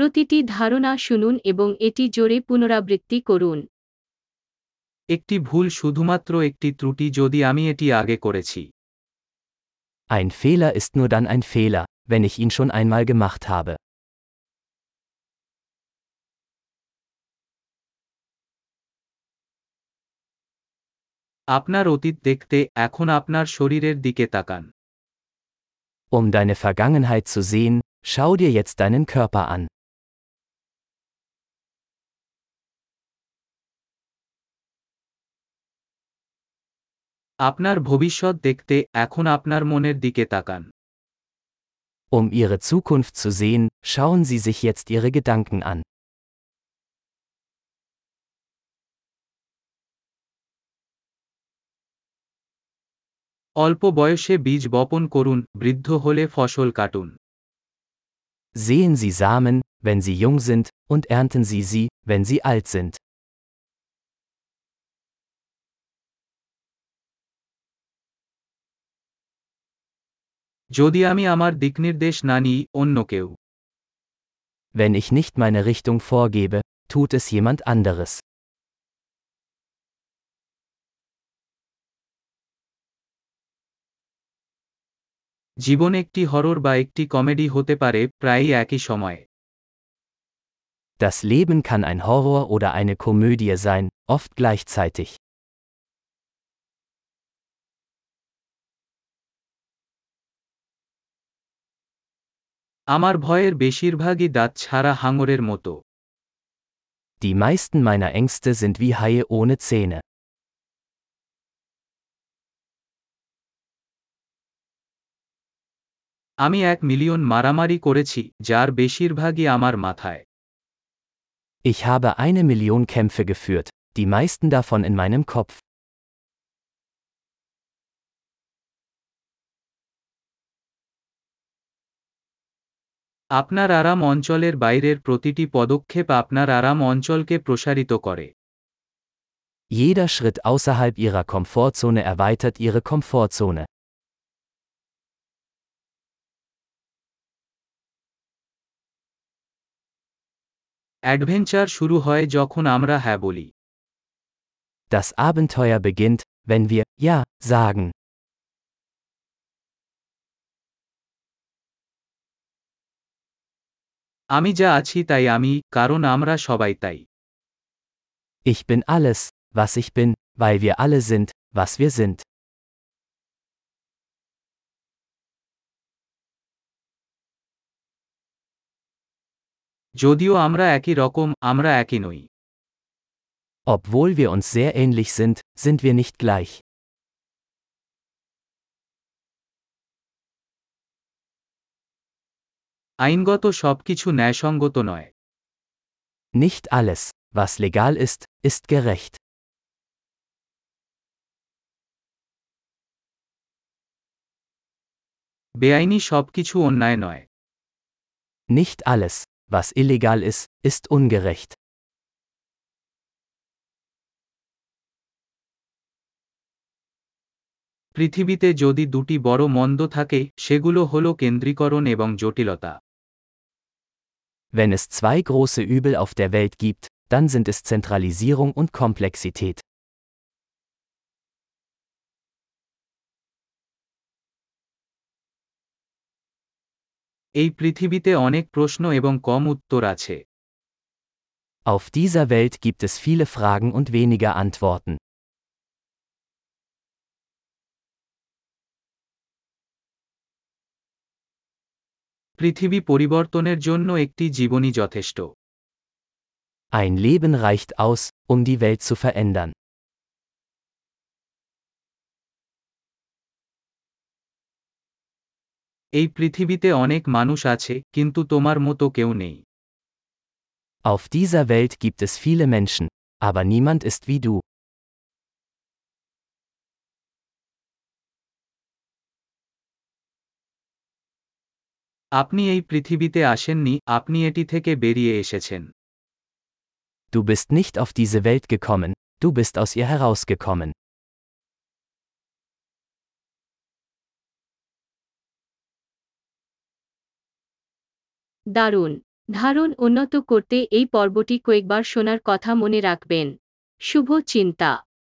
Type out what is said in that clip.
প্রতিটি ধারণা শুনুন এবং এটি জোরে পুনরাবৃত্তি করুন একটি ভুল শুধুমাত্র একটি ত্রুটি যদি আমি এটি আগে করেছি Ein Fehler ist nur dann ein Fehler, wenn ich ihn schon einmal gemacht habe. আপনার অতীত দেখতে এখন আপনার শরীরের দিকে তাকান Um deine Vergangenheit zu sehen, schau dir jetzt deinen Körper an. আপনার ভবিষ্যৎ দেখতে এখন আপনার মনের দিকে তাকান Um ihre Zukunft zu sehen, schauen Sie sich jetzt Ihre Gedanken an. অল্প বয়সে বীজ বপন করুন বৃদ্ধ হলে ফসল কাটুন Sehen Sie Samen, wenn sie jung sind, und ernten Sie sie, wenn sie alt sind. যদি আমি আমার দিকনির্দেশ না নিই অন্য কেউ Wenn ich nicht meine Richtung vorgebe, tut es jemand anderes. জীবন একটি হরর বা একটি কমেডি হতে পারে প্রায়ই একই সময়ে Das Leben kann ein Horror oder eine Komödie sein, oft gleichzeitig. আমার ভয়ের বেশিরভাগই দাঁত ছাড়া হাঙরের মতো Die meisten meiner Ängste sind wie Haie ohne Zähne. আমি এক মিলিয়ন মারামারি করেছি যার বেশিরভাগই আমার মাথায় Ich habe eine Million Kämpfe geführt, die meisten davon in meinem Kopf. আপনার আরাম অঞ্চলের বাইরের প্রতিটি পদক্ষেপ আপনার আরাম অঞ্চলকে প্রসারিত করে Jeder Schritt außerhalb ihrer Komfortzone erweitert ihre Komfortzone. Adventure শুরু হয় যখন আমরা হ্যাঁ বলি Das Abenteuer beginnt, wenn wir Ja sagen. আমি যা আছি তাই আমি কারণ আমরা সবাই তাই Ich bin alles, was ich bin, weil wir alle sind, was wir sind. যদিও আমরা একই রকম আমরা একই নই Obwohl wir uns sehr ähnlich sind, sind wir nicht gleich. আইনগত সবকিছু ন্যায়সঙ্গত নয়। নিহত আলেস was legal ইস্ট ist gerecht. বেআইনি সবকিছু অন্যায় নয়। নিহত আলেস was ইস্ট ist ist ungerecht. পৃথিবীতে যদি দুটি বড় মন্দ থাকে সেগুলো হল কেন্দ্রীকরণ এবং জটিলতা। Wenn es zwei große Übel auf der Welt gibt, dann sind es Zentralisierung und Komplexität. এই পৃথিবীতে অনেক প্রশ্ন এবং কম উত্তর আছে Auf dieser Welt gibt es viele Fragen und weniger Antworten. পৃথিবী পরিবর্তনের জন্য একটি জীবনী যথেষ্ট Ein Leben reicht aus, um die Welt zu verändern. এই পৃথিবীতে অনেক মানুষ আছে কিন্তু তোমার মতো কেউ নেই Auf dieser Welt gibt es viele Menschen, aber niemand ist wie du. আপনি এই পৃথিবীতে আসেননি আপনি এটি থেকে বেরিয়ে এসেছেন। Du bist nicht auf diese Welt gekommen, du bist aus ihr herausgekommen. দারুণ। ধারণ উন্নত করতে এই পর্বটি কয়েকবার শোনার কথা মনে রাখবেন। শুভ চিন্তা।